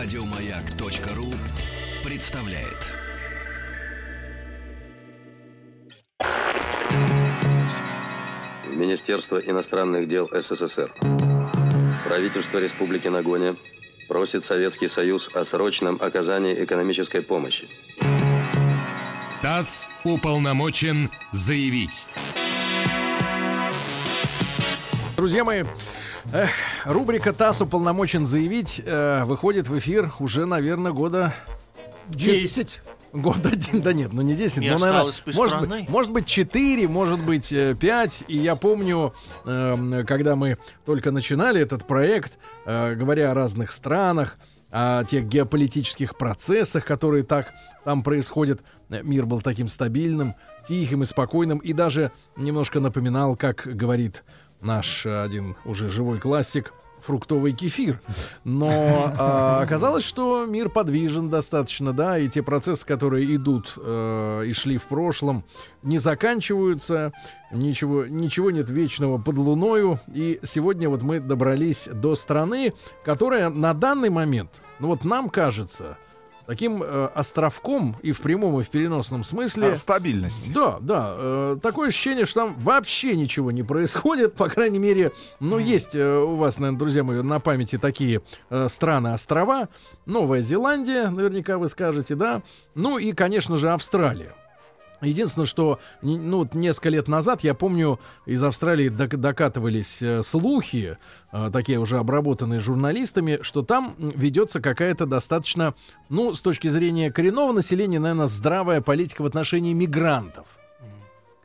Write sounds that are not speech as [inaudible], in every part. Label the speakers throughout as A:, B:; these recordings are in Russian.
A: Радиомаяк.ру представляет.
B: Министерство иностранных дел СССР. Правительство Республики Нагоня просит Советский Союз о срочном оказании экономической помощи.
A: ТАСС уполномочен заявить.
C: Друзья мои, эх, рубрика ТАСС уполномочен заявить э, выходит в эфир уже, наверное, года 10. Год один, да нет, ну не 10,
D: Не
C: ну, наверное, может,
D: страны.
C: быть, может быть 4, может быть 5. И я помню, эм, когда мы только начинали этот проект, э, говоря о разных странах, о тех геополитических процессах, которые так там происходят, э, мир был таким стабильным, тихим и спокойным, и даже немножко напоминал, как говорит наш э, один уже живой классик, фруктовый кефир. Но а, оказалось, что мир подвижен достаточно, да, и те процессы, которые идут э, и шли в прошлом, не заканчиваются, ничего, ничего нет вечного под луною. И сегодня вот мы добрались до страны, которая на данный момент, ну вот нам кажется, таким э, островком и в прямом, и в переносном смысле.
E: А, стабильность.
C: Да, да. э, такое ощущение, что там вообще ничего не происходит. По крайней мере, ну, есть э, у вас, наверное, друзья мои, на памяти такие э, страны-острова. Новая Зеландия, наверняка вы скажете, да. Ну и, конечно же, Австралия. Единственное, что ну, вот несколько лет назад, я помню, из Австралии док- докатывались э, слухи, э, такие уже обработанные журналистами, что там ведется какая-то достаточно, ну, с точки зрения коренного населения, наверное, здравая политика в отношении мигрантов.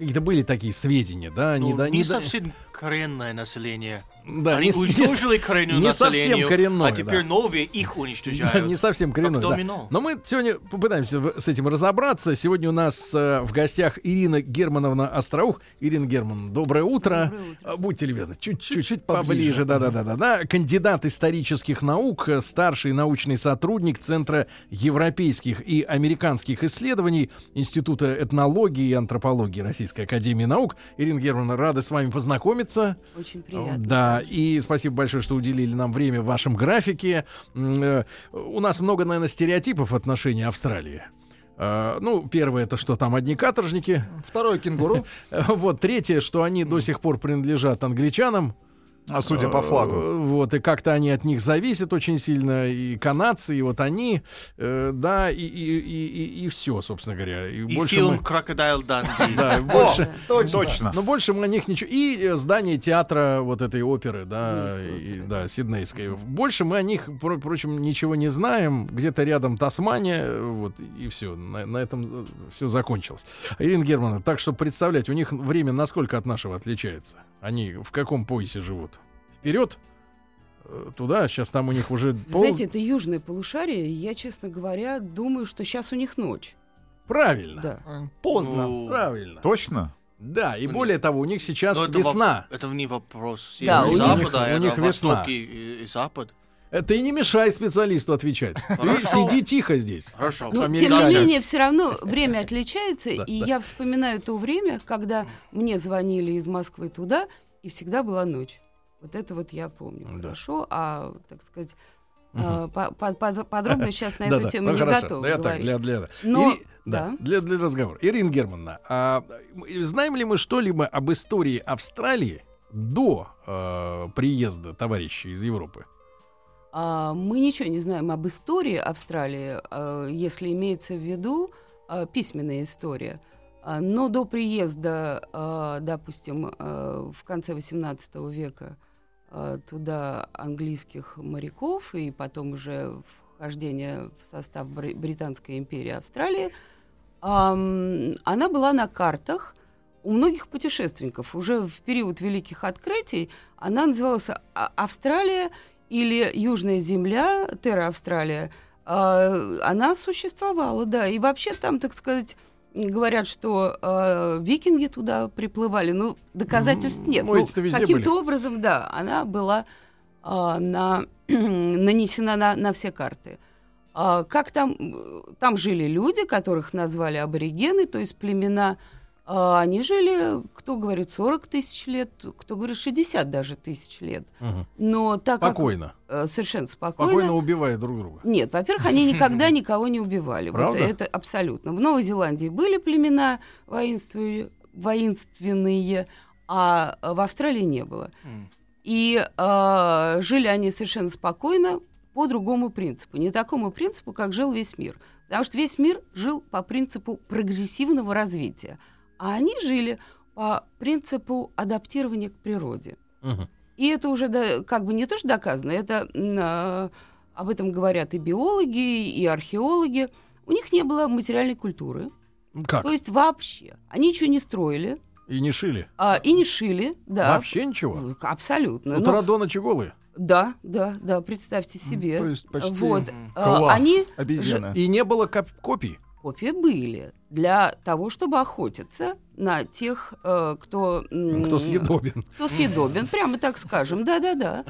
C: Какие-то были такие сведения, да?
D: Ну,
C: не, да-
D: не
C: не да-
D: совсем коренное население.
C: Да,
D: Они
C: не
D: уничтожили коренное
C: не
D: население,
C: совсем коренное,
D: а теперь
C: да.
D: новые их
C: Да,
D: уничтожают.
C: не совсем коренной.
D: Как
C: да. Но мы сегодня попытаемся с этим разобраться. Сегодня у нас э, в гостях Ирина Германовна Остроух. Ирина Германовна, доброе утро. А, Будьте любезны, чуть-чуть поближе. Да-да-да. да. Кандидат исторических наук, э, старший научный сотрудник Центра европейских и американских исследований Института этнологии и антропологии Российской Академии Наук. Ирина Германовна, рада с вами познакомиться.
F: Очень приятно.
C: Да, и спасибо большое, что уделили нам время в вашем графике. Э, У нас много, наверное, стереотипов в отношении Австралии. Э, Ну, первое, это что там одни каторжники.
E: Второй кенгуру. [laughs]
C: Вот, третье, что они до сих пор принадлежат англичанам.
E: А судя по флагу.
C: Э, Вот, и как-то они от них зависят очень сильно, и канадцы, и вот они, э, да, и, и, и, все, собственно говоря. И,
D: И
C: больше
D: фильм
C: мы-
D: «Крокодайл Данди». [laughs]
C: Да, больше,
E: Точно.
C: но больше мы о них ничего. И э, здание театра вот этой оперы, да,
F: Сиднейской
C: и, да, Сиднейской. Больше мы о них, про- впрочем, ничего не знаем. Где-то рядом Тасмания, э, вот, и все. На, на этом все закончилось. Ирина Германовна, так что представлять, у них время насколько от нашего отличается? Они в каком поясе живут? Вперед? Э, Туда, сейчас там у них уже пол-
F: Знаете, это южное полушарие. Я, честно говоря, думаю, что сейчас у них ночь.
C: Правильно.
F: Да.
E: Поздно.
D: Ну,
C: Правильно.
E: Точно?
C: Да, и
D: Ну,
C: более того, у них сейчас
D: но это воп-
C: весна.
D: Это не вопрос
F: Да, у них-
D: запада,
C: у
D: это
C: них весна.
D: и, и- запад.
C: Это и не мешай специалисту отвечать. Ты сиди тихо здесь.
D: Хорошо.
F: Ну, тем не менее, все равно время отличается, [laughs] и я вспоминаю то время, когда мне звонили из Москвы туда, и всегда была ночь. Вот это вот я помню
C: Да.
F: хорошо, а, так сказать,
C: Мгм.
F: по- по- по- подробно сейчас на [laughs] эту тему не готова
C: я так,
F: говорить.
C: для, для,
F: Но-
C: Ири- да,
F: да.
C: для, для разговора. Ирина Германовна, а, знаем ли мы что-либо об истории Австралии до э, приезда товарищей из Европы?
F: А, Мы ничего не знаем об истории Австралии, а, если имеется в виду а, письменная история. А, Но до приезда, допустим, в конце XVIII века туда английских моряков и потом уже вхождение в состав Бри- Британской империи Австралии, она была на картах у многих путешественников. Уже в период Великих Открытий она называлась А- Австралия или Южная Земля, Терра Австралия. А, Она существовала, да. И вообще там, так сказать, говорят, что а, викинги туда приплывали. Ну, доказательств нет.
C: ну,
F: Ну, каким-то образом, да, она была а, на, [clears throat] нанесена на, на все карты. А, как там, э, там жили люди, которых назвали аборигены, то есть племена А они жили, кто говорит, 40 тысяч лет, кто говорит, 60 даже тысяч лет.
C: Мгм.
F: Но так
C: Спокойно.
F: как... э, Совершенно спокойно.
C: Спокойно убивая друг друга.
F: Нет, во-первых, они никогда [laughs] никого не убивали. Вот
C: Правда?
F: это абсолютно. В Новой Зеландии были племена воинству- воинственные, а в Австралии не было. И а, жили они совершенно спокойно по другому принципу. Не такому принципу, как жил весь мир. Потому что весь мир жил по принципу прогрессивного развития. А они жили по принципу адаптирования к природе.
C: Мгм.
F: И это уже да, как бы не то, что доказано, это а, об этом говорят и биологи, и археологи. У них не было материальной культуры.
C: Как?
F: То есть вообще. Они ничего не строили
C: И не шили?
F: а, и не шили. Да.
C: Вообще ничего?
F: В- Абсолютно.
C: Вот
F: Ну,
C: Радонычи голые.
F: да, да, да, представьте себе.
E: То есть почти
F: Вот. А,
E: класс
F: Они
E: обезьяны.
C: И не было коп- копий.
F: копии были для того, чтобы охотиться на тех, э, кто...
C: Кто съедобен.
F: Кто съедобен, прямо так скажем, да-да-да.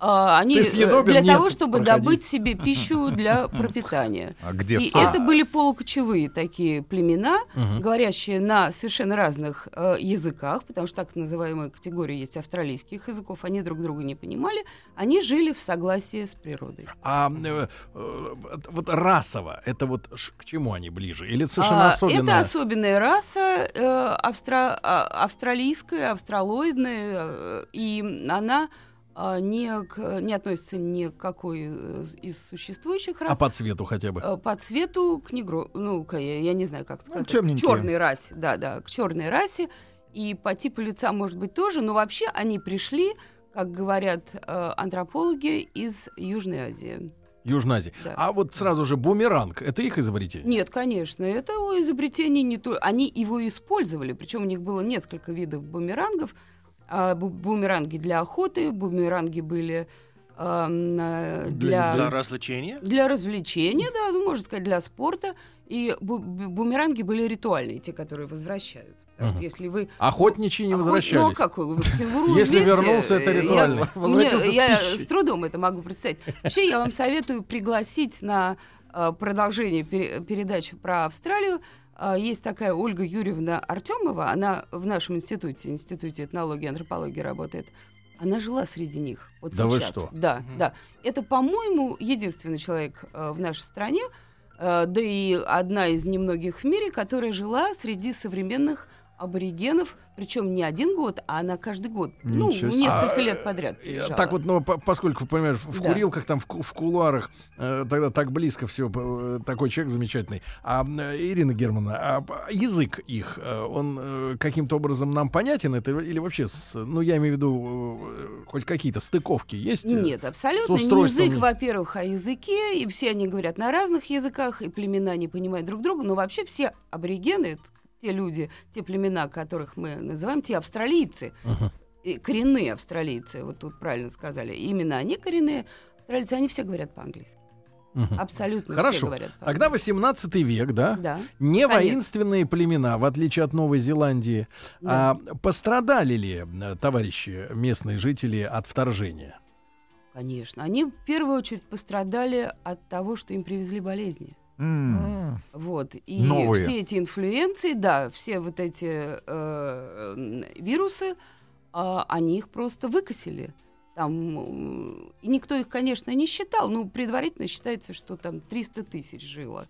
F: А, Они э, для
C: Нет,
F: того, чтобы
C: проходи.
F: добыть себе пищу для [laughs] пропитания.
E: А где
F: И
E: сам?
F: это были полукочевые такие племена,
C: Мгм.
F: говорящие на совершенно разных э, языках, потому что так называемая категория есть австралийских языков, они друг друга не понимали, они жили в согласии с природой.
C: А э, э, вот- расово, это вот к чему они ближе? Или совершенно
F: А,
C: особенная?
F: Это особенная раса, э, австра- а, австралийская, австралоидная, э, и она а, не, к- не относится ни к какой из существующих рас.
C: А по цвету хотя бы?
F: Э, По цвету к негро, ну, к- я, я не знаю, как
E: Ну,
F: сказать, к
E: темненькие.
F: черной расе, да, да, к черной расе, и по типу лица, может быть, тоже, но вообще они пришли, как говорят э, антропологи, из Южной Азии.
C: Южной Азии.
F: Да.
C: А вот сразу же бумеранг, это их изобретение?
F: Нет, конечно, это изобретение не то. Они его использовали, причем у них было несколько видов бумерангов. А, бу- бумеранги для охоты, бумеранги были э,
C: Для
F: для,
D: Для развлечения?
F: для развлечения, да, ну, можно сказать, для спорта. И бу- бу- бумеранги были ритуальные, те, которые возвращают. Потому что если вы...
C: Охотничьи не
F: охот-
C: возвращались.
F: Ну, как вы? [laughs] Кенгуру
C: Если
F: вместе,
C: вернулся, это
F: э,
C: ритуально.
F: Я, [laughs]
E: Возвратился
F: не,
E: с
F: я с трудом это могу представить. Вообще, я вам советую пригласить на э, продолжение пере- передачи про Австралию. А, Есть такая Ольга Юрьевна Артемова, она в нашем институте, институте этнологии и антропологии работает. Она жила среди них. Вот
C: Да вы
F: сейчас.
C: что?
F: Да,
D: Мгм.
F: да. Это, по-моему, единственный человек э, в нашей стране, э, да и одна из немногих в мире, которая жила среди современных аборигенов, причем не один год, а она каждый год, ну,
E: Ничего себе.
F: несколько
C: А,
F: лет подряд
C: э,
F: приезжала.
C: Так вот, ну, по- поскольку, понимаешь, в
F: Да.
C: курилках, там, в, в кулуарах, э, тогда так близко все, такой человек замечательный. А, э, Ирина Германовна, а язык их, э, он э, каким-то образом нам понятен? Это или вообще, с, ну, я имею в виду, э, хоть какие-то стыковки есть? э?
F: Нет, абсолютно.
C: с
F: Не язык, во-первых, а языке, и все они говорят на разных языках, и племена не понимают друг друга, но вообще все аборигены, это те люди, те племена, которых мы называем, те австралийцы,
C: Мгм.
F: и коренные австралийцы, вот тут правильно сказали, именно они коренные австралийцы, они все говорят по-английски.
C: Мгм.
F: Абсолютно
C: Хорошо.
F: все говорят по-английски.
C: Тогда 18 век, да?
F: Да.
C: Не
F: Конец.
C: воинственные племена, в отличие от Новой Зеландии.
F: Да.
C: А пострадали ли, э, товарищи местные жители, от вторжения?
F: Конечно. Они в первую очередь пострадали от того, что им привезли болезни.
C: А.
F: Вот. И
E: Новые.
F: все эти инфлюенции, да, все вот эти э, вирусы, а, они их просто выкосили. Там, м, и никто их, конечно, не считал. Ну, предварительно считается, что там 300 тысяч жило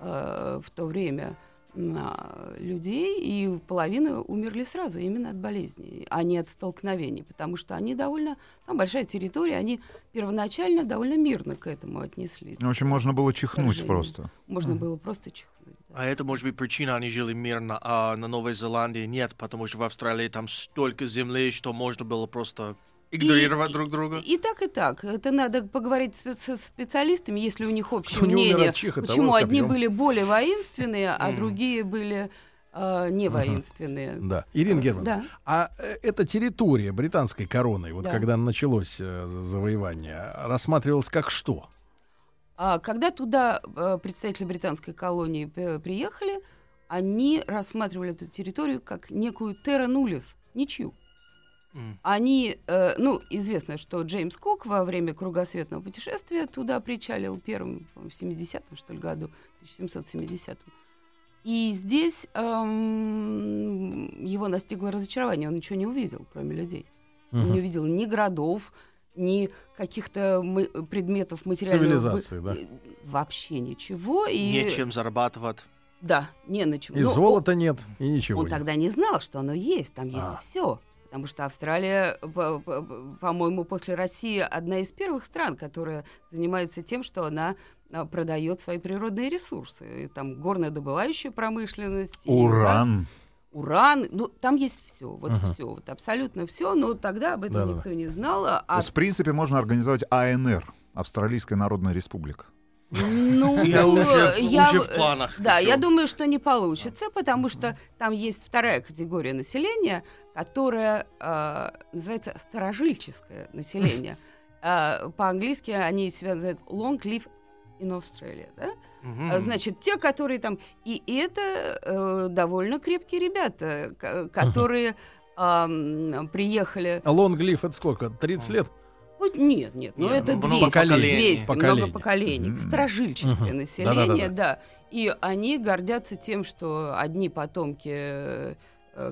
F: э, в то время людей, и половина умерли сразу именно от болезней, а не от столкновений, потому что они довольно, там большая территория, они первоначально довольно мирно к этому отнеслись.
E: В общем, можно было чихнуть просто.
F: Можно было просто чихнуть. да.
D: А это может быть причина, они жили мирно, а на Новой Зеландии нет, потому что в Австралии там столько земли, что можно было просто игнорировать
F: И-
D: друг друга.
F: И так, и так. Это надо поговорить с- со специалистами, если у них общее
C: Кто умер
F: мнение.
C: чиха,
F: Почему одни были более воинственные, а другие были э, не воинственные.
C: Да. Ирина Германовна,
F: Да.
C: а э, эта территория британской короны, вот
F: Да.
C: когда началось э, за- завоевание, рассматривалась как что?
F: А когда туда э, представители британской колонии приехали, они рассматривали эту территорию как некую терра нулис, ничью.
D: М.
F: Они, э, ну, известно, что Джеймс Кук во время кругосветного путешествия туда причалил первым в 70-м, что ли, году, 1770-м. И здесь эм, его настигло разочарование, он ничего не увидел, кроме людей. Он
C: Мгм.
F: не увидел ни городов, ни каких-то мы- предметов материального... бы-
C: Цивилизации, да.
F: Вообще ничего. И...
D: Нечем зарабатывать.
F: Да, не на чем.
C: И
F: Ну,
C: золота нет, и ничего
F: Он
C: нет.
F: тогда не знал, что оно есть, там есть
C: А.
F: все. Потому что Австралия, по- по- по-моему, после России одна из первых стран, которая занимается тем, что она а, продает свои природные ресурсы. И там горнодобывающая промышленность.
E: Уран.
F: уран. Ну, там есть все. Вот
C: Ага.
F: все. Вот абсолютно все. Но тогда об этом
C: Да-да-да.
F: никто не знал.
E: То
F: А,
E: есть, в принципе, можно организовать АНР, Австралийская Народная Республика.
F: Ну,
D: Я [laughs] уже,
F: я-
D: уже в планах.
F: Да,
D: Всё.
F: я думаю, что не получится, потому что там есть вторая категория населения, которая э, называется старожильческое население. А, [laughs] По-английски они себя называют long live in Australia, да? А, Значит, те, которые там... И это э, довольно крепкие ребята, ко- которые ам, приехали...
C: Лонглиф это сколько? 30 лет?
F: Ой, Нет, нет, ну
D: Нет,
F: это
D: много
F: 200,
C: поколений.
F: 200
C: Поколений.
F: много поколений,
E: Мгм.
F: старожильческое
C: Мгм.
F: население,
C: Да-да-да-да.
F: да. И они гордятся тем, что одни потомки, э,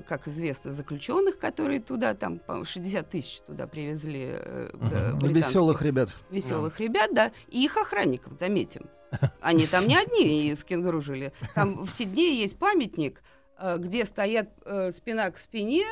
F: как известно, заключенных, которые туда, там, по 60 тысяч туда привезли
C: Мгм.
F: э, британских
E: Веселых ребят.
F: веселых ребят, да, и их охранников, заметим. [laughs] Они там не одни из кенгуру жили. Там в Сиднее есть памятник, э, где стоят спина к спине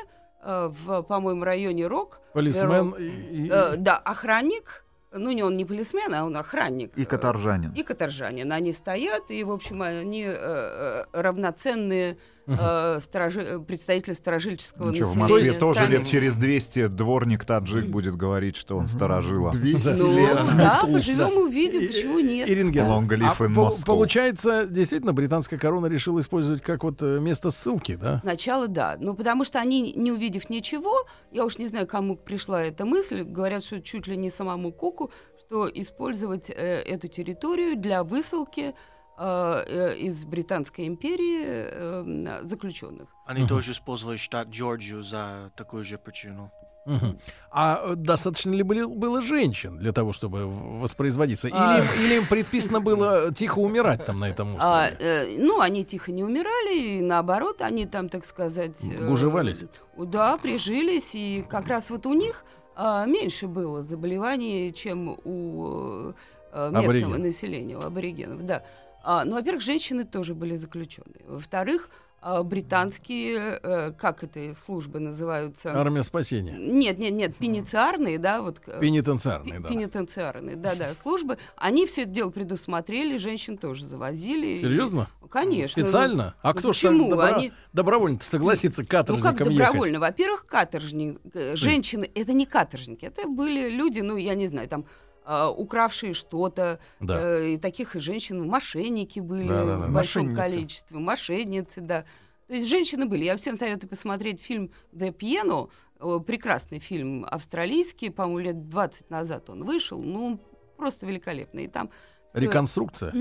F: в, по-моему, районе Рок.
C: Полисмен и- и-
F: Э, да, охранник, ну не он не полисмен, а он охранник.
E: И
F: э,
E: каторжанин.
F: И каторжанин. Они стоят, и, в общем, они э, э, равноценные э, сторожи- представители старожильческого
E: Ничего, в
F: населения.
E: Москве
C: есть
E: тоже
F: страны.
E: лет через 200 дворник таджик будет говорить, что он сторожила.
G: 200
F: Ну,
G: лет.
F: да, поживем, увидим, почему нет.
E: Live
C: а по- получается, действительно, британская корона решила использовать как вот э, место ссылки, да?
F: Сначала да. Ну, потому что они, не увидев ничего, я уж не знаю, кому пришла эта мысль, говорят, что чуть ли не самому Куку, что использовать э, эту территорию для высылки э, э, из Британской империи э, заключенных.
D: Они
C: Мгм.
D: тоже использовали штат Джорджию за такую же причину.
C: Мгм. А э, достаточно ли были- было женщин для того, чтобы воспроизводиться? Или,
F: А.
C: им, или им предписано было тихо умирать там на этом
F: А,
C: острове?
F: э, ну, они тихо не умирали, и наоборот, они там, так сказать... э,
C: Гужевались?
F: Да, прижились, и как раз вот у них а, меньше было заболеваний, чем у э, местного
C: Аборигенов.
F: населения, у аборигенов, да. А, ну, во-первых, женщины тоже были заключенные. Во-вторых, а, британские, э, как это службы называются?
C: Армия спасения.
F: Нет, нет, нет, пенитенциарные, да, вот
C: Пенитенциарные, да.
F: пенитенциарные, да-да, службы, они все это дело предусмотрели, женщин тоже завозили.
C: Серьезно?
F: Конечно. ну,
C: Специально? А
F: ну
C: кто ж
F: почему?
C: так добро-
F: Они-
C: добровольно согласится
F: Ну
C: каторжникам
F: как добровольно? Во-первых, каторжник, э, женщины, это не каторжники, это были люди, ну я не знаю, там а, укравшие что-то,
C: Да.
F: э, и таких и женщин, мошенники были
C: Да-да-да,
F: в большом
G: мошенницы.
F: количестве, мошенницы, да. То есть женщины были. Я всем советую посмотреть фильм «Де Пьено», э, прекрасный фильм австралийский, по-моему, лет 20 назад он вышел, ну, просто великолепный. И там всё-
C: Реконструкция?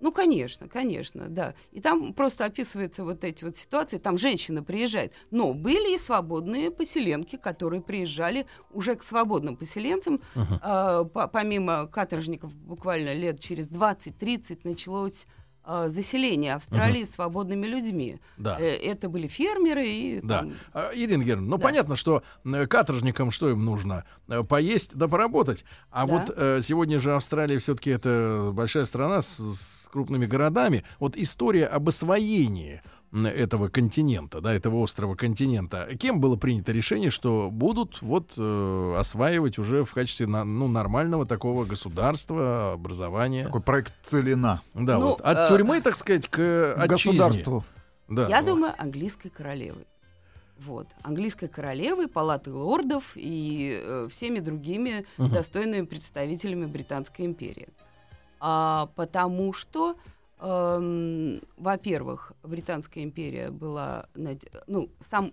F: Ну, конечно, конечно, да. И там просто описываются вот эти вот ситуации. Там женщина приезжает. Но были и свободные поселенки, которые приезжали уже к свободным поселенцам.
C: Мгм.
F: А, по- помимо каторжников, буквально лет через 20-30 началось а, заселение Австралии свободными людьми.
C: Да.
F: Э, Это были фермеры и
C: Да.
F: там,
C: А, Ирина Германовна, ну
F: Да.
C: понятно, что каторжникам что им нужно? Э, Поесть да поработать. А
F: Да.
C: вот э, сегодня же Австралия все-таки это большая страна с, с крупными городами. Вот история об освоении этого континента, да, этого острова континента. Кем было принято решение, что будут вот э, осваивать уже в качестве на- ну, нормального такого государства, образования?
E: Такой проект Целина.
C: Да,
F: Ну,
C: вот от
F: э,
C: тюрьмы, так сказать, к отчизне.
G: Государству.
C: Да.
F: Я думаю, английской королевы. Вот. Английской королевы, палаты лордов и э, всеми другими
C: Мгм.
F: достойными представителями Британской империи. А, потому что, во-первых, Британская империя была, ну, сам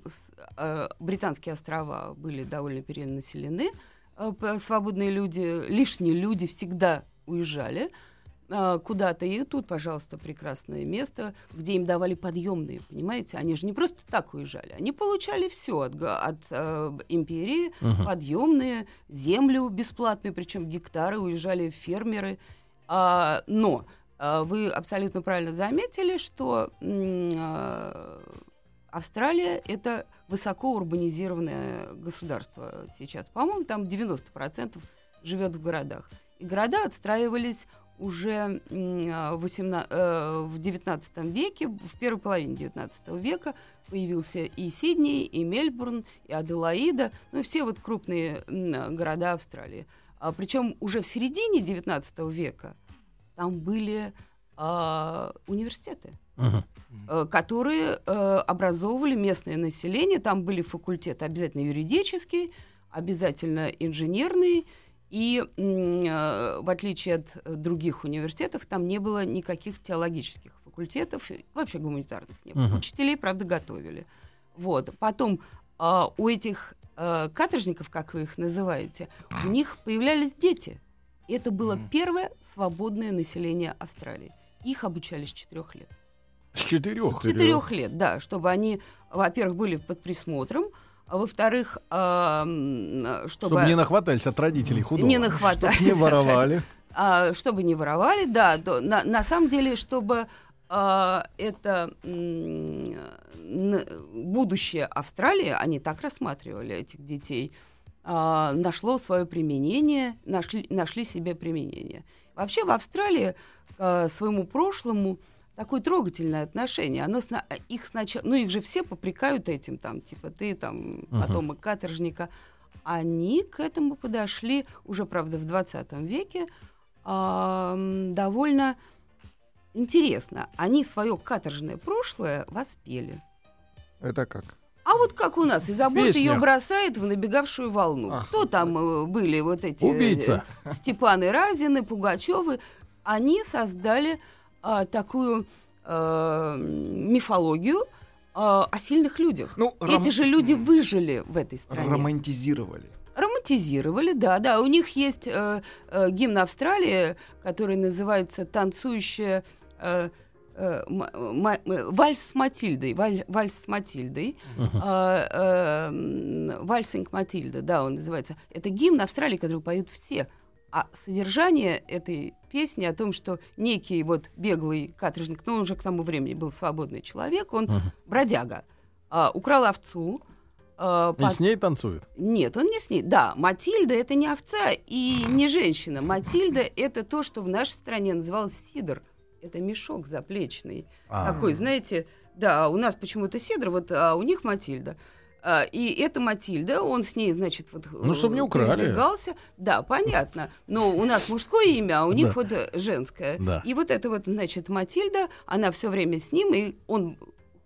F: э, британские острова были довольно перенаселены, э, свободные люди, лишние люди всегда уезжали а, куда-то. И тут, пожалуйста, прекрасное место, где им давали подъемные, понимаете? Они же не просто так уезжали, они получали все от, от э, империи,
C: Мгм.
F: подъемные, землю бесплатную, причем гектары, уезжали фермеры. А, но вы абсолютно правильно заметили, что а, Австралия это высоко урбанизированное государство сейчас. По-моему, там 90% живет в городах. И города отстраивались уже м, а, 18 э, в 19 веке, в первой половине 19 века появился и Сидней, и Мельбурн, и Аделаида, ну и все вот крупные города Австралии. А, причем уже в середине 19 века там были а, университеты,
C: Мгм.
F: э, которые э, образовывали местное население. Там были факультеты обязательно юридический, обязательно инженерный. И э, в отличие от э, других университетов, там не было никаких теологических факультетов, вообще гуманитарных не было.
C: Мгм.
F: Учителей, правда, готовили. Вот. Потом а, у этих э, каторжников, как вы их называете, у них появлялись дети. И это было
D: Мгм.
F: первое свободное население Австралии. Их обучали с четырех лет.
C: С четырех.
F: Четырех лет, да, чтобы они, во-первых, были под присмотром, а во-вторых, чтобы,
C: Чтобы не нахватались от родителей худого.
F: не нахватались,
E: Не воровали.
F: а, чтобы не воровали, да, то на, на самом деле, чтобы а, это м, будущее Австралии, они так рассматривали этих детей, а, нашло свое применение, нашли, нашли себе применение. Вообще в Австралии к своему прошлому такое трогательное отношение. Оно сна- их сначала, ну их же все попрекают этим, там, типа ты там потомок каторжника. Они к этому подошли уже, правда, в 20 веке а, довольно интересно. Они свое каторжное прошлое воспели.
E: Это как?
F: А вот как у нас, из за ее бросает в набегавшую волну.
E: Ах,
F: Кто там э, были вот эти... э,
C: Убийца.
F: Степаны Разины, Пугачевы. Они создали а, такую а, мифологию а, о сильных людях.
G: Ну,
F: Эти
G: ром-
F: же люди выжили в этой стране.
G: романтизировали.
F: Романтизировали, да, да. У них есть э, э, гимн Австралии, который называется «Танцующая...» э, э, м- э, вальс с Матильдой, валь- вальс с Матильдой, А, э, м, вальсинг Матильда, да, он называется. Это гимн Австралии, который поют все. А содержание этой песни о том, что некий вот беглый каторжник, ну, он уже к тому времени был свободный человек, он бродяга, а, украл овцу, а,
C: И
F: по-
C: с ней танцуют.
F: нет, он не с ней. Да, Матильда это не овца и не женщина. Матильда это то, что в нашей стране называлось сидр. Это мешок заплечный.
C: А.
F: Такой, знаете, да, у нас почему-то сидр, вот а у них Матильда. А, и это Матильда, он с ней, значит, вот
C: Ну, чтоб не
F: э,
C: украли.
F: Да, понятно. Но у нас мужское имя, а у них
C: Да.
F: вот э, женское.
C: Да.
F: И вот это вот, значит, Матильда, она все время с ним, и он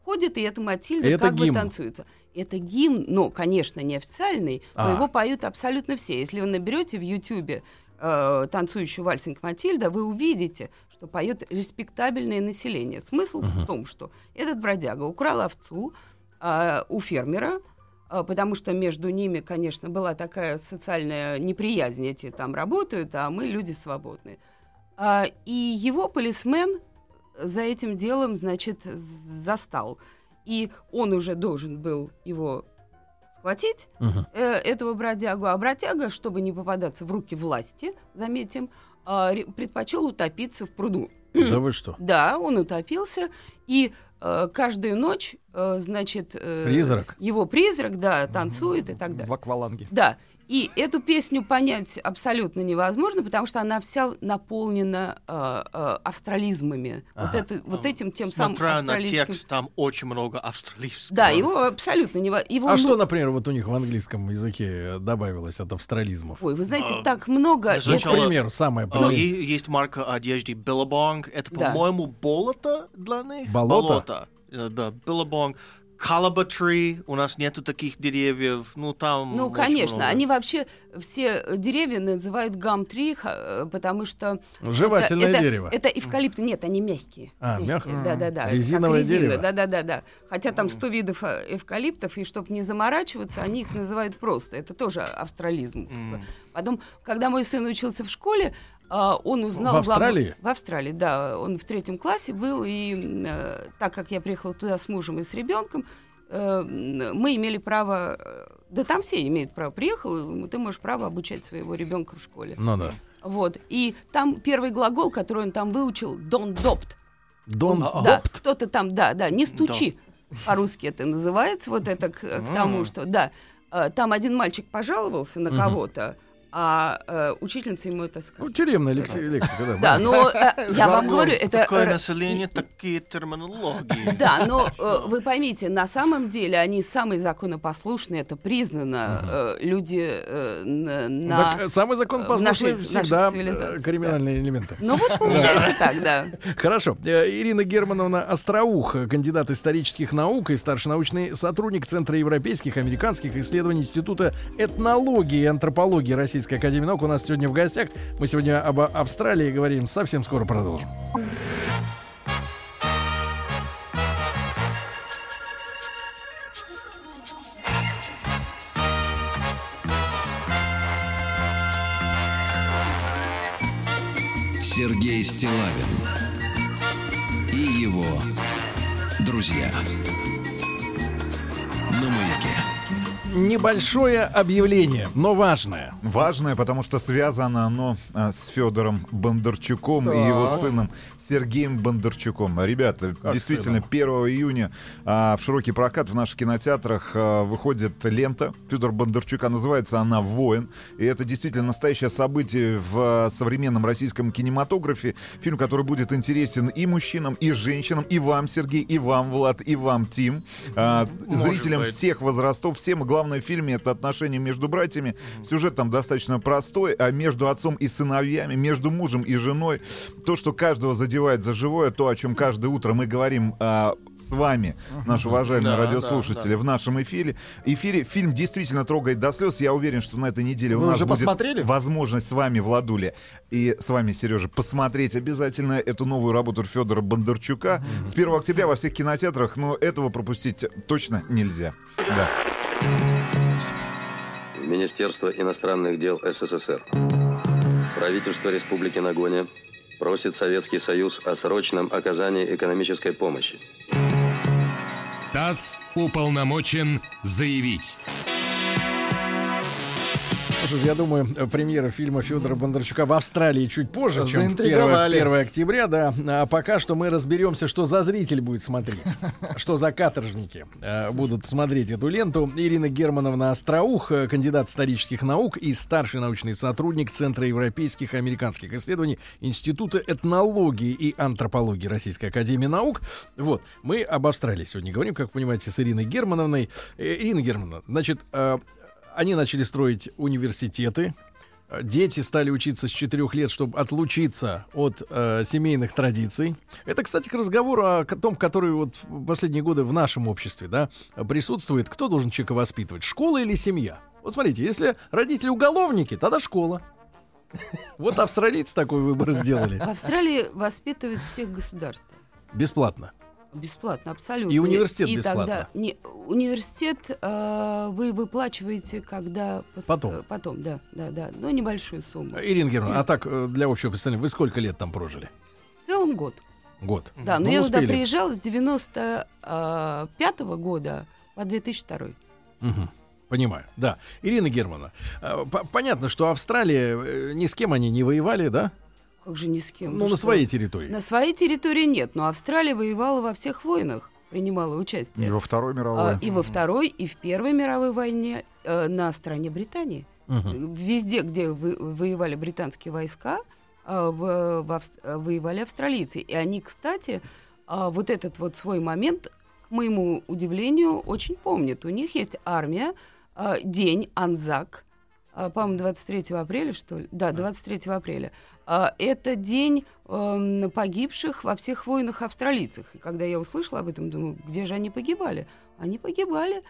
F: ходит, и эта Матильда
C: И это
F: как бы
C: гимн.
F: танцуется. Это гимн, но, конечно, не официальный, но
C: А.
F: его поют абсолютно все. Если вы наберете в Ютьюбе э, танцующую вальсинг Матильда, вы увидите, что поет респектабельное население. Смысл в том, что этот бродяга украл овцу а, у фермера, а, потому что между ними, конечно, была такая социальная неприязнь. Эти там работают, а мы люди свободные. А, и его полисмен за этим делом, значит, застал. И он уже должен был его схватить,
C: Мгм.
F: э, этого бродягу. А бродяга, чтобы не попадаться в руки власти, заметим, а, ре- предпочел утопиться в пруду.
C: Да вы что? [clears throat]
F: Да, он утопился, и э, каждую ночь, э, значит, э,
C: Призрак.
F: его призрак, да, танцует и так далее.
G: В акваланге.
F: Да, и эту песню понять абсолютно невозможно, потому что она вся наполнена э, э, австрализмами. Вот,
C: Ага.
F: это, вот этим тем самым
D: Смотря на
F: австралийским...
D: текст, там очень много австралийского.
F: Да, его абсолютно невозможно.
C: А что, например, вот у них в английском языке добавилось от австрализмов?
F: Ой, вы знаете,
D: А,
F: так много...
D: сначала-
C: примеру, самое
D: А, есть марка одежды Billabong. Это,
F: Да.
D: по-моему, болото для них.
C: Болото?
D: Э, Да, Billabong. Calabatry. У нас нету таких деревьев. Ну, там
F: Ну, конечно,
D: много.
F: они вообще все деревья называют гам-три, потому что
C: Жевательное
F: это,
C: дерево.
F: Это эвкалипты, нет, они мягкие.
C: А,
F: мягкие.
C: мягкие.
F: Да, да, да.
C: Резиновое
F: резина,
C: дерево.
F: Да, да, да, да. Хотя там 100 видов э, эвкалиптов, и чтобы не заморачиваться, они их называют просто. Это тоже австрализм.
D: М.
F: Потом, когда мой сын учился в школе, а, он узнал...
C: В Австралии?
F: В Австралии, да. Он в третьем классе был, и э, так как я приехала туда с мужем и с ребенком, э, мы имели право... э, Да там все имеют право. Приехал, ты можешь право обучать своего ребенка в школе.
C: Ну да.
F: Вот. И там первый глагол, который он там выучил, don't dopt.
C: Дон
D: А,
F: Да, кто-то там, да, да, не стучи. По-русски это называется, вот это к, к тому, что, да, э, там один мальчик пожаловался на кого-то, а э, учительница ему это
C: Ну,
F: сказала.
C: тюремная лекси- лексика, да.
F: Да, но э, я вам говорю, это...
D: Такое население, такие терминологии.
F: Да, но э, вы поймите, на самом деле они самые законопослушные, это признано. э, люди э, на...
C: Ну, так, самый закон
F: в нашей-
C: послушный
F: в
C: всегда криминальные элементы.
F: Ну вот получается так, да.
C: Хорошо. Ирина Германовна Остроух, кандидат исторических наук и старший научный сотрудник Центра европейских, американских исследований Института этнологии и антропологии Российской Академии Наук у нас сегодня в гостях. Мы сегодня об Австралии говорим. Совсем скоро продолжим.
A: Сергей Стилавин и его друзья. На маяке.
C: Небольшое объявление, но важное.
E: Важное, потому что связано оно а, с Федором Бондарчуком и его
C: Так.
E: сыном Сергеем Бондарчуком. Ребята,
C: Как
E: действительно,
C: сыном?
E: 1 июня а, в широкий прокат в наших кинотеатрах а, выходит лента Федора Бондарчука. Называется она «Воин». И это действительно настоящее событие в а, современном российском кинематографе. Фильм, который будет интересен и мужчинам, и женщинам, и вам, Сергей, и вам, Влад, и вам, Тим. А, зрителям
D: быть.
E: всех возрастов, всем. Главное в фильме это отношения между братьями. Сюжет там достаточно простой, а между отцом и сыновьями, между мужем и женой. То, что каждого задевает за живое, то, о чем каждое утро мы говорим а, с вами, наши уважаемые
D: Да,
E: радиослушатели,
D: да,
E: в нашем эфире. эфире. Фильм действительно трогает до слез. Я уверен, что на этой неделе у
G: Вы
E: нас
G: уже
E: будет
G: посмотрели?
E: возможность с вами, Владуля, и с вами, Сережа, посмотреть обязательно эту новую работу Федора Бондарчука. С 1 октября во всех кинотеатрах, но этого пропустить точно нельзя. Да.
B: Министерство иностранных дел СССР. Правительство Республики Нагоня просит Советский Союз о срочном оказании экономической помощи.
A: ТАСС уполномочен заявить.
C: Ж, я думаю, э, премьера фильма Федора Бондарчука в Австралии чуть позже, чем в 1,
G: Заинтриговали.
C: 1 октября, да. А пока что мы разберемся, что за зритель будет смотреть, [laughs] что за каторжники э, будут смотреть эту ленту. Ирина Германовна Остроух, э, кандидат исторических наук и старший научный сотрудник Центра европейских и американских исследований Института этнологии и антропологии Российской Академии Наук. Вот, мы об Австралии сегодня говорим, как вы понимаете, с Ириной Германовной. Э, Ирина Германовна, значит, э, они начали строить университеты. Дети стали учиться с 4 лет, чтобы отлучиться от э, семейных традиций. Это, кстати, к разговору о том, который вот в последние годы в нашем обществе да, присутствует. Кто должен человека воспитывать, школа или семья? Вот смотрите, если родители уголовники, тогда школа. [laughs] Вот австралийцы такой выбор сделали.
F: В Австралии воспитывают всех государств.
C: Бесплатно.
F: Бесплатно, абсолютно.
C: И университет
F: И
C: бесплатно.
F: тогда не, университет э, вы выплачиваете, когда пос-
C: Потом.
F: э, потом, да, да, да, но небольшую сумму.
C: Ирина Германовна, а так, э, для общего представления, вы сколько лет там прожили?
F: В целом год.
C: Год.
F: Да, но
C: Ну,
F: я туда приезжала с 95 года по 2002.
C: Мгм. Понимаю, да. Ирина Германовна, э, по- понятно, что Австралия, э, ни с кем они не воевали, да?
F: Как же ни с кем.
C: Ну,
F: вы
C: на
F: что?
C: своей территории.
F: На своей территории нет, но Австралия воевала во всех войнах, принимала
E: И
F: участие.
E: во Второй
F: А,
E: мировой.
F: и во Второй, и в Первой мировой войне э, на стороне Британии.
C: Мгм.
F: Везде, где вы- воевали британские войска, а, в- в а, воевали австралийцы. И они, кстати, а, вот этот вот свой момент, к моему удивлению, очень помнят. У них есть армия, а, день Анзак, а, по-моему, 23 апреля, что ли? Да, 23 апреля. А, Это день эм, погибших во всех войнах австралийцев. И когда я услышала об этом, думаю, где же они погибали? Они погибали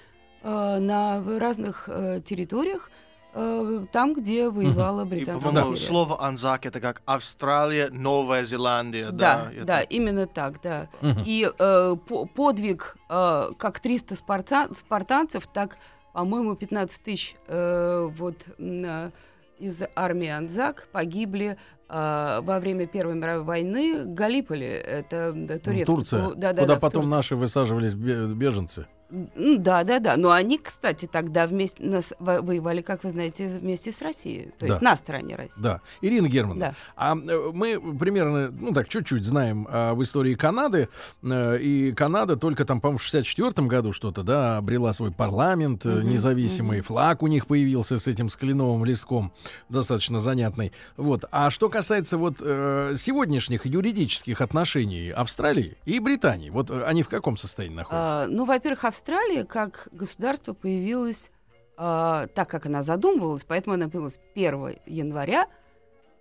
F: э, на разных э, территориях, э, там, где воевала
D: И,
F: британская империя.
D: слово «анзак» — это как Австралия, Новая Зеландия.
F: Да,
D: это-
F: да, именно так, да.
C: Мгм.
F: И э, по- подвиг э, как 300 спарта- спартанцев, так, по-моему, 15 тысяч э, вот, э, из армии Анзак погибли э, во время Первой мировой войны в Галиполи. Это да, турецкий...
C: Турция,
F: да, да,
C: куда
F: да,
C: потом
F: Турции.
C: наши высаживались бе- беженцы.
F: Да, да, да. Но они, кстати, тогда вместе нас во- воевали, как вы знаете, вместе с Россией. То есть
C: Да.
F: на стороне России.
C: Да. Ирина Германовна,
F: Да.
C: а э, мы примерно, ну так, чуть-чуть знаем а, в истории Канады. э, и Канада только там, по-моему, в 64 году что-то, да, обрела свой парламент
F: Мгм,
C: независимый. Флаг у них появился с этим с кленовым листком. Достаточно занятный. Вот. А что касается вот э, сегодняшних юридических отношений Австралии и Британии, вот они в каком состоянии находятся?
F: А, ну, во-первых, Австралия как государство появилась а, так, как она задумывалась, поэтому она появилась 1 января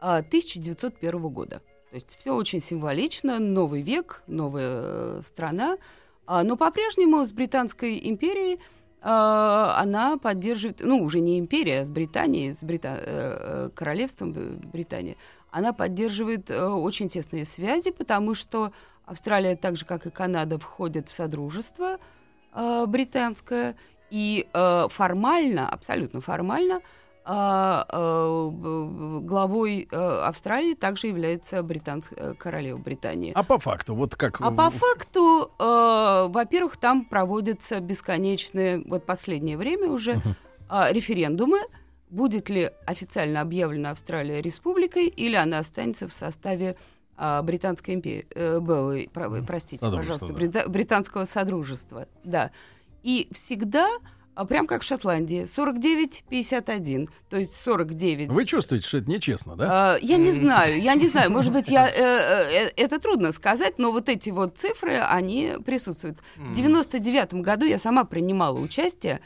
F: а, 1901 года. То есть все очень символично, новый век, новая э, страна. А, но по-прежнему с Британской империей а, она поддерживает, ну, уже не империя, а с Британией, с Брита- э, э, королевством Британии, она поддерживает э, очень тесные связи, потому что Австралия, так же как и Канада, входит в Содружество э, британское, и э, формально, абсолютно формально, э, б- главой э, Австралии также является э, королева Британии.
C: А по факту, вот как...
F: А по факту, э, во-первых, там проводятся бесконечные, вот последнее время уже, референдумы, будет ли официально объявлена Австралия республикой, или она останется в составе а, Британской империи, э, б- про- простите, пожалуйста, Брита- Британского Содружества, да. И всегда, а, прям как в Шотландии, 49-51, то есть 49
C: Вы чувствуете, что это нечестно, да?
F: а, Я не знаю, я не знаю, может быть, я, [laughs] э, э, это трудно сказать, но вот эти вот цифры, они присутствуют. В 99 году я сама принимала участие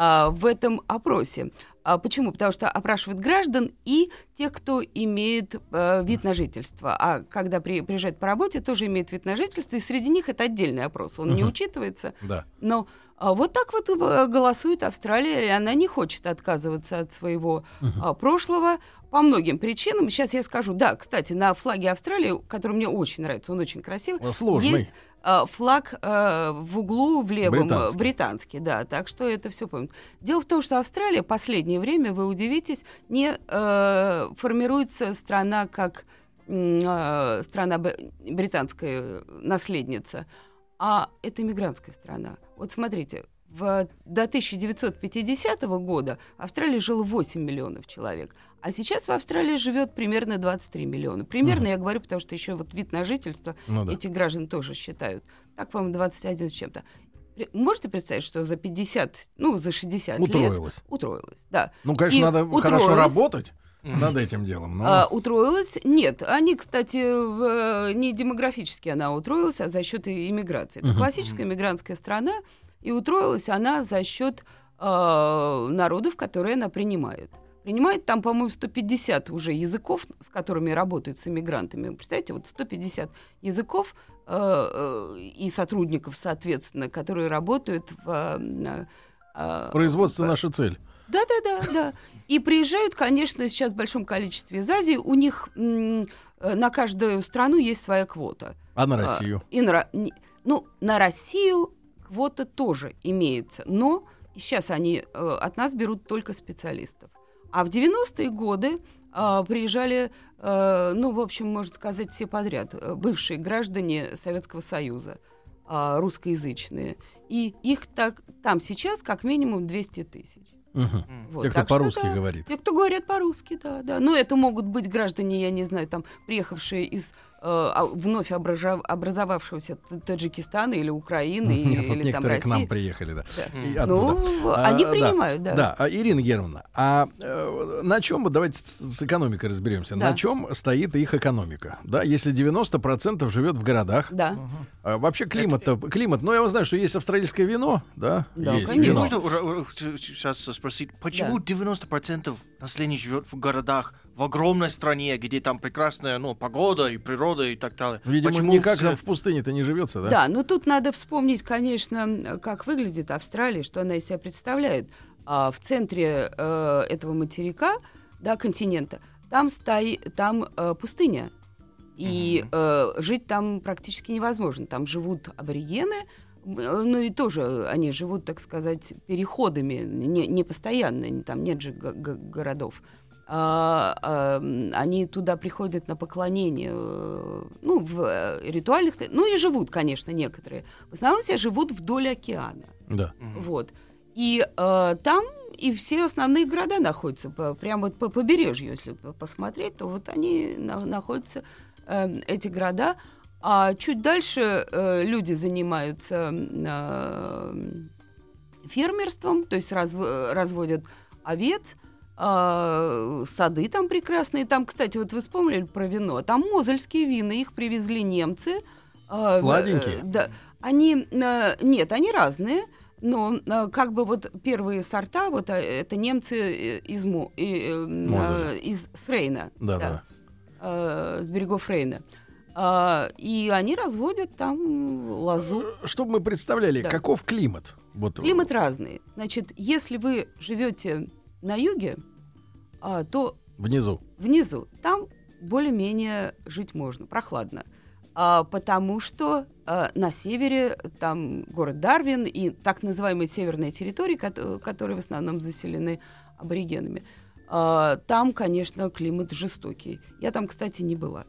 F: а, в этом опросе. А почему? Потому что опрашивают граждан и тех, кто имеет э, вид на жительство. А когда при- приезжает по работе, тоже имеет вид на жительство, и среди них это отдельный опрос, он не
C: Мгм.
F: учитывается.
C: Да.
F: Но а, вот так вот э, голосует Австралия, и она не хочет отказываться от своего а, прошлого по многим причинам. Сейчас я скажу. Да, кстати, на флаге Австралии, который мне очень нравится, он очень красивый,
C: Сложный.
F: есть а, флаг а, в углу в левом э,
C: Британский.
F: британский, да, так что это все помнят. Дело в том, что Австралия последнее время, вы удивитесь, не формируется страна как э, страна британская наследница, а это иммигрантская страна. Вот смотрите, в, до 1950 года в Австралии жило 8 миллионов человек, а сейчас в Австралии живет примерно 23 миллиона. Примерно
C: Мгм.
F: я говорю, потому что еще вот вид на жительство
C: Ну да.
F: этих граждан тоже считают. Так, по-моему, 21 с чем-то. Можете представить, что за 50, ну, за 60 лет
C: Утроилось.
F: утроилась, да.
C: Ну, конечно,
F: И
C: надо хорошо
F: утроилась.
C: работать над этим делом. но-
F: А, утроилась? Нет. Они, кстати, в- не демографически она утроилась, а за счет иммиграции. Это классическая иммигрантская страна, и утроилась она за счет а, народов, которые она принимает. Принимает там, по-моему, 150 уже языков, с которыми работают с иммигрантами. Представляете, вот 150 языков э, э, и сотрудников, соответственно, которые работают в... э, э,
C: Производство
F: в-
C: наша цель.
F: да, да, да, да. И приезжают, конечно, сейчас в большом количестве из Азии. У них э, на каждую страну есть своя квота.
C: А на
F: А,
C: Россию?
F: И на, ну, на Россию квота тоже имеется, но сейчас они э, от нас берут только специалистов. А в 90-е годы а, приезжали, э, ну, в общем, можно сказать, все подряд, э, бывшие граждане Советского Союза, а, русскоязычные. И их так, там сейчас как минимум 200 тысяч.
C: Мгм.
F: Вот,
C: Те, кто по-русски
F: да.
C: говорит.
F: Те, кто говорят по-русски, да, да. Ну, это могут быть граждане, я не знаю, там, приехавшие из вновь обража- образовавшегося Т- Таджикистана или Украины,
C: Нет, вот
F: или там
C: некоторые к нам
F: России.
C: приехали, да.
F: Да. Ну,
C: оттуда.
F: они
C: А, да.
F: принимают, да.
C: Да, а, Ирина Германовна, а э, на чем, давайте с, экономикой разберемся,
F: Да.
C: на чем стоит их экономика? Да, если 90% живет в городах,
F: Да.
C: а вообще климат, климат, ну я знаю, что есть австралийское вино, да,
F: Да,
C: есть
F: конечно.
C: вино.
D: Можно сейчас спросить, почему 90% населения живет в городах, в огромной стране, где там прекрасная ну, погода и природа и так далее?
C: Видимо,
D: Почему
C: никак
D: все-
C: там в пустыне-то не живется, да?
F: Да, но тут надо вспомнить, конечно, как выглядит Австралия, что она из себя представляет. А в центре э, этого материка, да, континента, там, стои, там э, пустыня. И э, жить там практически невозможно. Там живут аборигены, э, ну и тоже они живут, так сказать, переходами, не, не постоянно, не- там нет же г- г- городов. А, они туда приходят на поклонение, э, ну, в э, ритуальных... Ну, и живут, конечно, некоторые. В основном все живут вдоль океана.
C: Да.
F: Вот. И э, там и все основные города находятся по, прямо вот по побережью, если по- посмотреть, то вот они на- находятся, э, эти города. А чуть дальше э, люди занимаются э, фермерством, то есть разв- разводят овец, а, сады там прекрасные. Там, кстати, вот вы вспомнили про вино. Там мозельские вина, их привезли немцы. А,
C: Сладенькие?
F: э, Да. Они, э, нет, они разные. Но э, как бы вот первые сорта, вот это немцы из, Мо- и, из Срейна,
C: Да, да.
F: э, с берегов Рейна. А, и они разводят там лозу.
C: Чтобы мы представляли,
F: Да.
C: каков климат. Вот,
F: Климат разный. Значит, если вы живете на юге, а, то
C: Внизу.
F: внизу там более-менее жить можно, прохладно. А, потому что а, на севере там город Дарвин и так называемые северные территории, кото- которые в основном заселены аборигенами. А, там, конечно, климат жестокий. Я там, кстати, не была.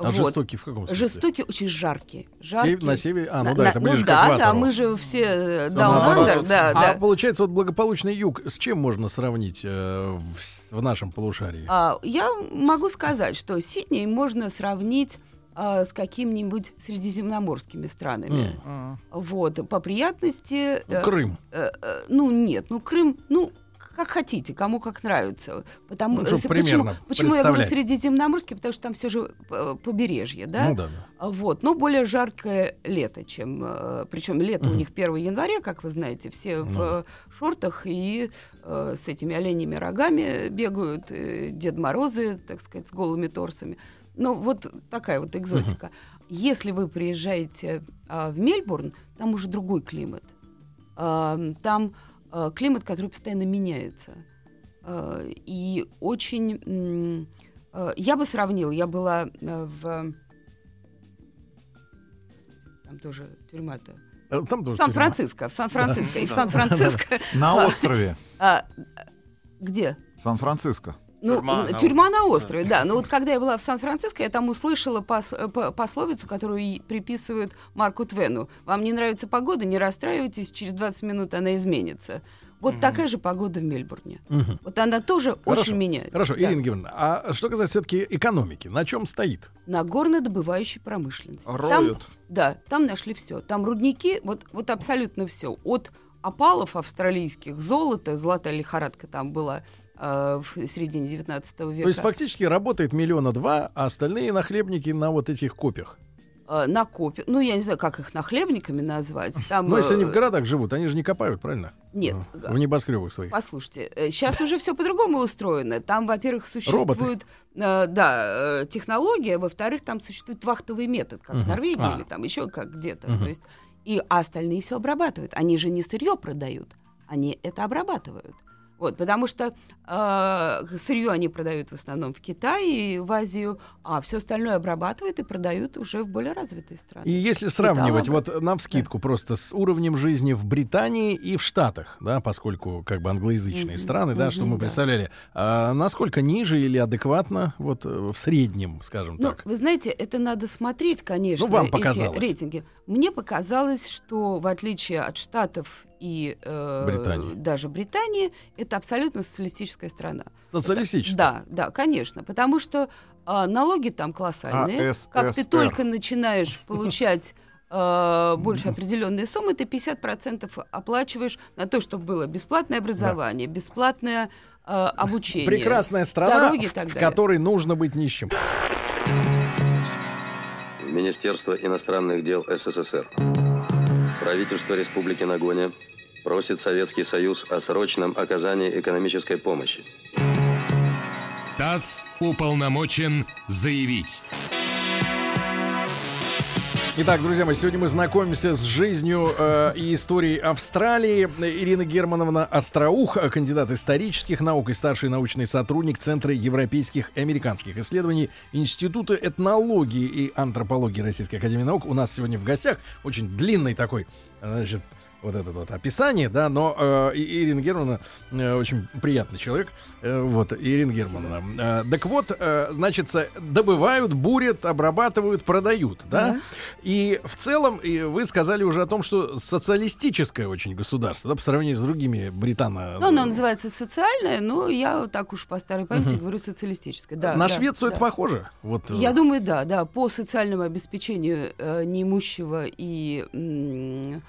C: А
F: Вот.
C: жестокий в каком смысле?
F: Жестокий, очень жаркий.
C: Сев-
F: жаркий.
C: На севере? А, ну
F: На-
C: да,
F: на-
C: это ближе
F: ну
C: к
F: да, да,
C: экватору.
F: мы же все э. Under, да,
C: а
F: да.
C: получается, вот благополучный юг с чем можно сравнить э, в, в нашем полушарии?
F: А, я могу сказать, что Сидней можно сравнить а, с какими-нибудь средиземноморскими странами.
C: М.
F: Вот, по приятности...
C: Ну,
F: э,
C: Крым.
F: э, э, ну, нет, ну, Крым, ну, как хотите, кому как нравится. Потому,
C: Ну,
F: э,
C: примерно
F: почему, почему я говорю средиземноморский? Потому что там все же э, побережье, да?
C: Ну да, да.
F: А Вот, но более жаркое лето, чем... Причем лето у
C: Мгм.
F: них 1 января, как вы знаете, все
C: Ну
F: в э, шортах и э, с этими оленями рогами бегают, э, Дед Морозы, так сказать, с голыми торсами. Ну, вот такая вот экзотика. Если вы приезжаете а, в Мельбурн, там уже другой климат. А, там климат, который постоянно меняется. А, и очень... а, я бы сравнила, я была в... Там тоже тюрьма-то.
C: Э, Там тоже.
F: Сан-Франциско, в Сан-Франциско. И в Сан-Франциско... [laughs]
E: На острове
F: а, Где?
E: Сан-Франциско.
F: Ну,
D: Тюрьма на
F: тюрьма на острове, да. Но вот когда я была в Сан-Франциско, я там услышала пос- по- пословицу, которую приписывают Марку Твену. Вам не нравится погода, не расстраивайтесь, через 20 минут она изменится. Вот такая же погода в Мельбурне.
C: Мгм.
F: Вот она тоже
C: Хорошо.
F: очень меняет.
C: Хорошо,
F: Да.
C: Ирина Георгиевна, а что касается все-таки экономики, на чем стоит?
F: На горнодобывающей промышленности. Там,
E: Роют.
F: да, там нашли все. Там рудники, вот, вот абсолютно все. От опалов австралийских, золота, золотая лихорадка там была э, в середине 19 века.
C: То есть фактически работает миллиона два, а остальные нахлебники на вот этих копьях.
F: э, на копе. Ну, я не знаю, как их нахлебниками назвать. Там,
C: Ну, если они
F: э,
C: в городах живут, они же не копают, правильно?
F: Нет.
C: В небоскребах своих.
F: Послушайте, сейчас уже все по-другому устроено. Там, во-первых, существует э, да, э, технология, во-вторых, там существует вахтовый метод, как в
C: Мгм.
F: Норвегии
C: А.
F: или там еще как где-то.
C: Мгм.
F: То есть, и а остальные все обрабатывают. Они же не сырье продают, они это обрабатывают. Вот, потому что э, сырье они продают в основном в Китай и в Азию, а все остальное обрабатывают и продают уже в более развитые страны.
C: И если сравнивать
F: Металлом.
C: вот на вскидку просто с уровнем жизни в Британии и в Штатах, да, поскольку как бы англоязычные
F: Мгм.
C: страны, да, что
F: Мгм,
C: мы
F: да.
C: представляли, а насколько ниже или адекватно вот э, в среднем, скажем
F: Ну,
C: так?
F: вы знаете, это надо смотреть, конечно,
C: Ну, вам
F: эти
C: показалось.
F: рейтинги. Мне показалось, что в отличие от Штатов и э,
C: Британии.
F: даже Британии, это абсолютно социалистическая страна.
C: Социалистическая.
F: Да, да, конечно, потому что а, налоги там колоссальные. Как ты
E: АССР.
F: только начинаешь [laughs] получать э, больше определенные суммы, ты 50% оплачиваешь на то, чтобы было бесплатное образование, бесплатное э, обучение.
C: Прекрасная страна,
F: дороги
C: в, в которой нужно быть нищим.
B: Министерство иностранных дел СССР. Правительство Республики Нагоня просит Советский Союз о срочном оказании экономической помощи.
A: ТАСС уполномочен заявить.
C: Итак, друзья мои, сегодня мы знакомимся с жизнью э, и историей Австралии. Ирина Германовна Остроух, кандидат исторических наук и старший научный сотрудник Центра европейских и американских исследований Института этнологии и антропологии Российской Академии Наук. У нас сегодня в гостях очень длинный такой, э, значит, вот это вот описание, да, но э, Ирина Германовна э, очень приятный человек, э, вот, Ирина Германовна. Э, так вот, э, значит, добывают, бурят, обрабатывают, продают, да?
F: Да.
C: И в целом, и вы сказали уже о том, что социалистическое очень государство, да, по сравнению с другими британо...
F: Ну, оно называется социальное, но я так уж по старой памяти говорю социалистическое. Да,
C: На
F: да,
C: Швецию
F: да.
C: это похоже? Вот, э,
F: Я думаю, да, да, по социальному обеспечению э, неимущего и м,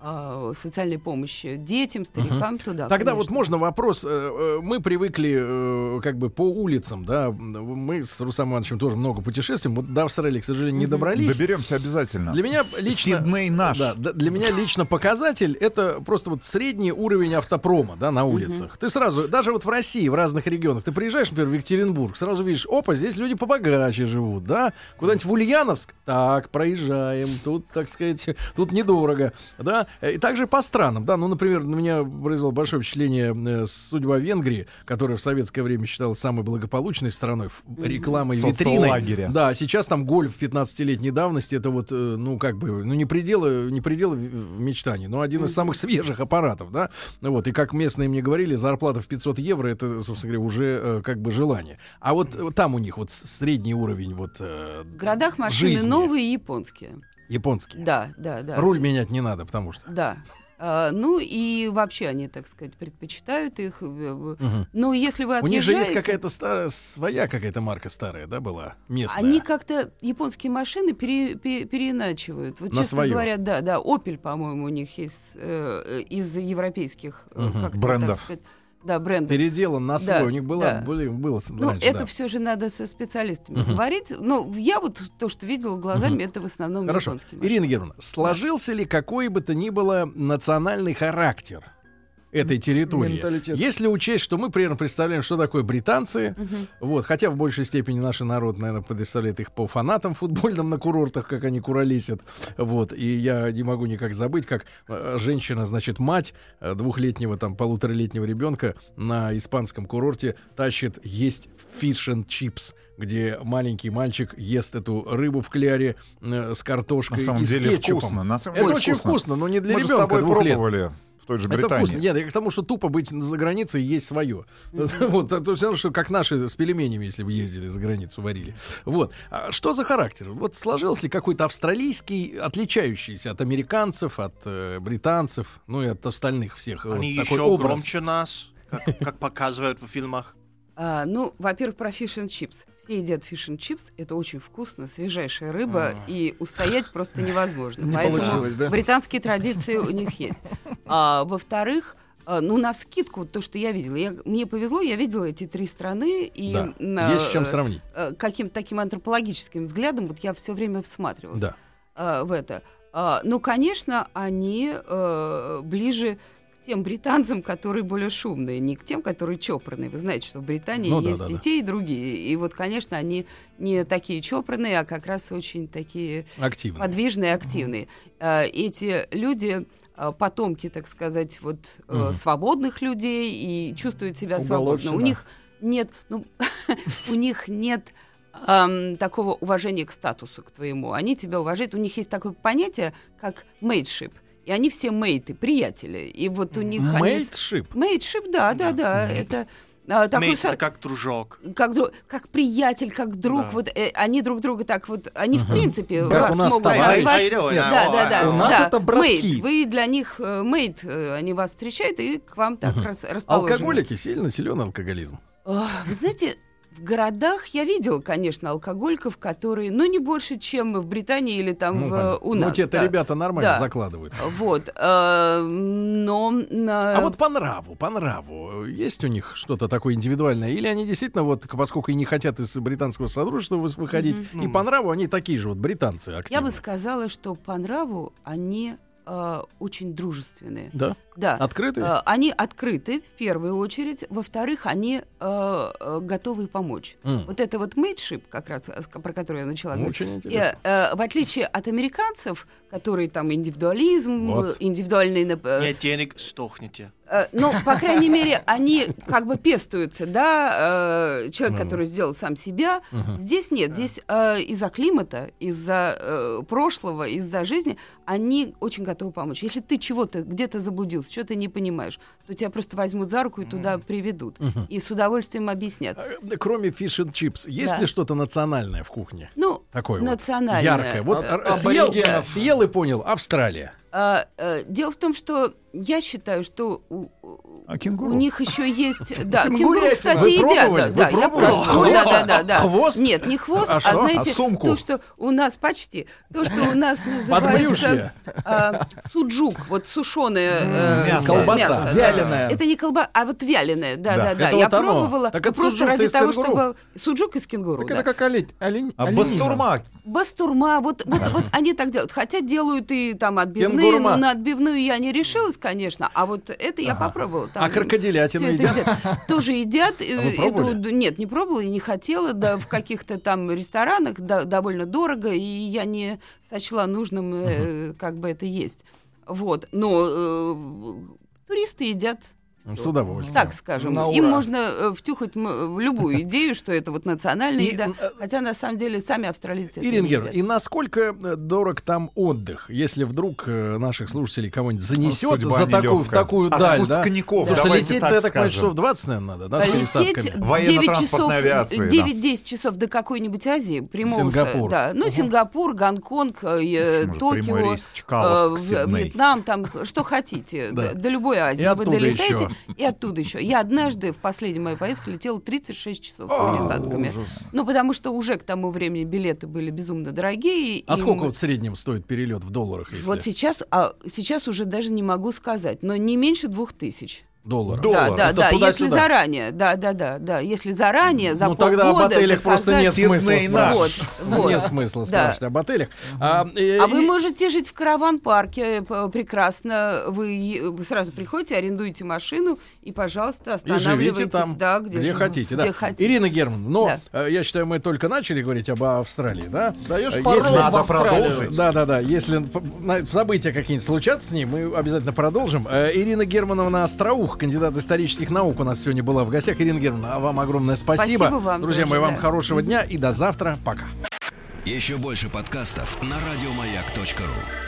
F: социальной помощи детям, старикам, туда.
C: Тогда вот
F: конечно.
C: можно вопрос. э, э, Мы привыкли э, как бы по улицам, да. Мы с Русамом Ивановичем тоже много путешествуем. Вот до Австралии, к сожалению, не добрались.
E: Доберемся обязательно.
C: Для меня лично...
E: Сидней наш.
C: Да, для меня лично показатель это просто вот средний уровень автопрома, да, на улицах. Ты сразу, даже вот в России, в разных регионах, ты приезжаешь, например, в Екатеринбург, сразу видишь, опа, здесь люди побогаче живут, да, куда-нибудь в Ульяновск, так, проезжаем, тут, так сказать, тут недорого, да, и также по странам, да, ну, например, на меня произвело большое впечатление э, судьба Венгрии, которая в советское время считалась самой благополучной страной, рекламой, витриной.
E: Соцлагеря.
C: Да, сейчас там гольф 15-летней давности, это вот, э, ну, как бы, ну, не пределы, не пределы мечтаний, но один из самых свежих аппаратов, да, ну вот, и как местные мне говорили, зарплата в 500 евро, это, собственно говоря, уже э, как бы желание. А вот э, там у них вот средний уровень вот э,
F: В городах машины
C: жизни.
F: новые и японские.
C: Японский.
F: Да, да, да.
C: Руль менять не надо, потому что...
F: Да. А, ну и вообще они, так сказать, предпочитают их.
C: Мгм.
F: Ну, если вы
C: У них же есть
F: отъезжаете-
C: какая-то старая, своя какая-то марка старая, да, была местная.
F: Они как-то японские машины пере- пе- переиначивают. Вот
C: На
F: честно
C: свою.
F: говоря, да, да, Opel, по-моему, у них есть э, э, из европейских как-то,
E: Брендов.
F: так сказать, да, брендов.
C: Переделан на свой.
F: Да,
C: У них была,
F: да.
C: были, было
F: Ну,
C: раньше,
F: это
C: да.
F: все же надо со специалистами
C: Мгм.
F: говорить. Ну, я вот то, что видела глазами,
C: Мгм.
F: это в основном
C: Хорошо.
F: японские машины.
C: Ирина Германовна, сложился ли какой бы то ни было национальный характер этой территории? Если учесть, что мы примерно представляем, что такое британцы,
F: Мгм.
C: вот, хотя в большей степени наш народ, наверное, представляет их по фанатам футбольным на курортах, как они куролесят, вот, и я не могу никак забыть, как э, женщина, значит, мать э, двухлетнего, там, полуторалетнего ребенка на испанском курорте тащит есть фиш and чипс, где маленький мальчик ест эту рыбу в кляре э, с картошкой
E: На самом
C: и с
E: деле
C: кетчупом.
E: вкусно. На самом
C: Это
E: деле
C: очень вкусно, но не для
E: Мы же с
C: ребенка
E: тобой
C: двух лет.
E: пробовали в той же
C: Это
E: Британии.
C: вкусно. Нет, я к тому, что тупо быть за границей и есть свое. Вот, то есть, что как наши с пельменями, если бы ездили за границу, варили. Вот. А что за характер? Вот сложился ли какой-то австралийский, отличающийся от американцев, от э, британцев, ну и от остальных всех.
D: Они еще громче нас, как, как показывают в фильмах.
F: А, ну, во-первых, про fish and chips. Все едят fish and chips. Это очень вкусно, свежайшая рыба, и устоять просто невозможно.
G: Не
F: Поэтому
G: получилось, да?
F: британские традиции у них есть. А, во-вторых, а, ну, на вскидку, то, что я видела. Я, мне повезло, я видела эти три страны. И
C: Да.
F: на-
C: Есть с чем сравнить.
F: э, каким-то таким антропологическим взглядом вот я все время всматривалась
C: Да.
F: а, в это. А, ну, конечно, они э, ближе тем британцам, которые более шумные, не к тем, которые чопорные. Вы знаете, что в Британии
C: Ну
F: есть
C: да,
F: и
C: да.
F: те, и другие. И вот, конечно, они не такие чопорные, а как раз очень такие
C: Активно.
F: подвижные, активные. А, Эти люди а, потомки, так сказать, вот
C: Мгм.
F: свободных людей и чувствуют себя свободно. У них нет, ну, [laughs] у них нет ам, такого уважения к статусу, к твоему. Они тебя уважают. У них есть такое понятие, как mateship. И они все mate ы, приятели. И вот у них... они
C: Mateship.
F: Mateship, да, да, да. Это а, такой
D: Mate,
F: со-
D: это как дружок.
F: как, дру- как приятель, как друг,
D: Да.
F: вот э, они друг друга так вот, они в принципе
C: Как
F: вас
C: у нас
F: могут
C: товарищ.
F: назвать.
D: Doing?
F: Да, да, да.
G: У нас
F: да.
G: это братки.
F: Mate, вы для них э, mate, э, они вас встречают и к вам так расположены.
C: Алкоголики сильно силен алкоголизм.
F: Вы знаете, в городах я видела, конечно, алкоголиков, которые, ну, не больше, чем в Британии или там
C: Ну,
F: в,
C: понятно.
F: у нас.
C: Ну, те-то
F: да.
C: ребята нормально
F: Да.
C: закладывают.
F: Вот. э, но...
C: А вот по нраву, по нраву, есть у них что-то такое индивидуальное? Или они действительно, вот, поскольку и не хотят из британского содружества выходить,
F: Мгм.
C: и по нраву они такие же вот британцы
F: я
C: активные?
F: бы сказала, что по нраву они э, очень дружественные.
C: Да?
F: Да.
C: Открытые?
F: Э, Они открыты, в первую очередь. Во-вторых, они э, э, готовы помочь.
C: М.
F: Вот это вот мейтшип, как раз, э, про который я начала говорить.
C: Очень
F: И,
C: интересно.
F: э, в отличие от американцев, которые там индивидуализм,
C: Вот.
F: э, индивидуальный... э,
D: Нет денег, сдохните.
F: Э, Ну, по крайней [laughs] мере, они как бы пестуются, да, э, человек, который сделал сам себя. Здесь нет, здесь э, из-за климата, из-за прошлого, из-за жизни они очень готовы помочь. Если ты чего-то где-то заблудился, что-то не понимаешь, то тебя просто возьмут за руку и туда приведут. И с удовольствием объяснят.
C: Э, Кроме фиш and чипс, есть ли что-то национальное в кухне?
F: Ну,
C: Такое
F: национальное.
C: яркое. Вот
F: Э,
C: р- съел, и понял. Австралия.
F: А, дело в том, что я считаю, что у,
E: А кенгуру?
F: у них еще есть... [laughs] Да, кенгуру, кстати, едят.
C: пробовали?
F: Да, да, я пробовала.
C: Хвост?
F: Да, да, да, да.
C: Хвост?
F: Нет, не хвост,
C: А
F: а,
C: что?
F: знаете,
E: А сумку?
F: то, что у нас почти, то, что у нас называется а, суджук, вот сушеное
E: Мясо.
C: Колбаса.
F: да.
G: Вяленое.
F: Это не колбаса, а вот вяленое, да,
E: Да.
F: да, Я пробовала,
C: Так это
F: просто ради того, чтобы... Суджук из кенгуру,
G: Так
F: да.
G: это как олень. олень
E: А бастурма?
F: Бастурма, вот, вот, вот они так делают. Хотя делают и там отбивные, но на отбивную я не решилась, конечно. А вот это я попробовала. Там
C: А крокодилятину едят?
F: едят. Тоже едят.
C: А
F: Э, это- нет, не пробовала и не хотела. Да, в каких-то там ресторанах да, довольно дорого, и я не сочла нужным э, как бы это есть. Вот. Но э, туристы едят.
C: С удовольствием.
F: Так скажем,
G: На
F: им
G: ура.
F: можно э, втюхать в любую [laughs] идею, что это вот национальная
C: И,
F: еда,
C: э,
F: хотя на самом деле сами австралийцы едят.
C: и насколько э, дорог там отдых, если вдруг наших слушателей кого-нибудь занесет
E: Судьба
C: за такую, в такую даль, да?
E: Отпускников,
C: Потому что лететь,
E: так
C: я так понимаю,
E: скажем.
C: часов 20, наверное, надо, да,
F: Лететь
C: пересадками?
F: 9
E: Военно-транспортной
F: часов,
E: авиации, да.
F: 9-10 часов до какой-нибудь Азии, прямого,
C: Сингапур.
F: да, ну, Сингапур, Гонконг, э, Токио, э. Вьетнам, там, что хотите, [laughs] до, любой Азии вы долетаете. И оттуда еще. Я однажды в последней моей поездке летела 36 часов с
C: А,
F: пересадками. Ну, потому что уже к тому времени билеты были безумно дорогие.
C: А сколько вот в среднем стоит перелет в долларах,
F: Вот сейчас, а сейчас уже даже не могу сказать, но не меньше двух тысяч.
C: Долларов?
E: Доллар.
F: Да, да, да. Если заранее, да, да, да, да. Если заранее, за
C: ну тогда об
F: полгода
C: отелях просто нет [laughs] смысла спрашивать.
F: Вот, вот.
C: Нет смысла
F: Да.
C: спрашивать об отелях. А, э,
F: А вы
C: и-
F: можете жить в караван-парке прекрасно. Вы, сразу приходите, арендуете машину и, пожалуйста,
C: И
F: останавливаетесь.
C: живите там,
F: да,
C: где, хотите. Да.
F: где хотите.
C: Ирина Герман, но
F: Да.
C: э, я считаю, мы только начали говорить об Австралии, да?
G: Даешь
C: Если-
G: пароль в
E: Надо продолжить.
C: Да, да, да. Если события какие-нибудь случатся с ней, мы обязательно продолжим. Э, Ирина Германовна Остроух, кандидат исторических наук, у нас сегодня была в гостях. Ирина Германовна, а вам огромное спасибо.
F: Спасибо вам
C: Друзья мои, вам
F: да.
C: хорошего дня и до завтра. Пока.
A: Еще больше подкастов на радиомаяк.ру.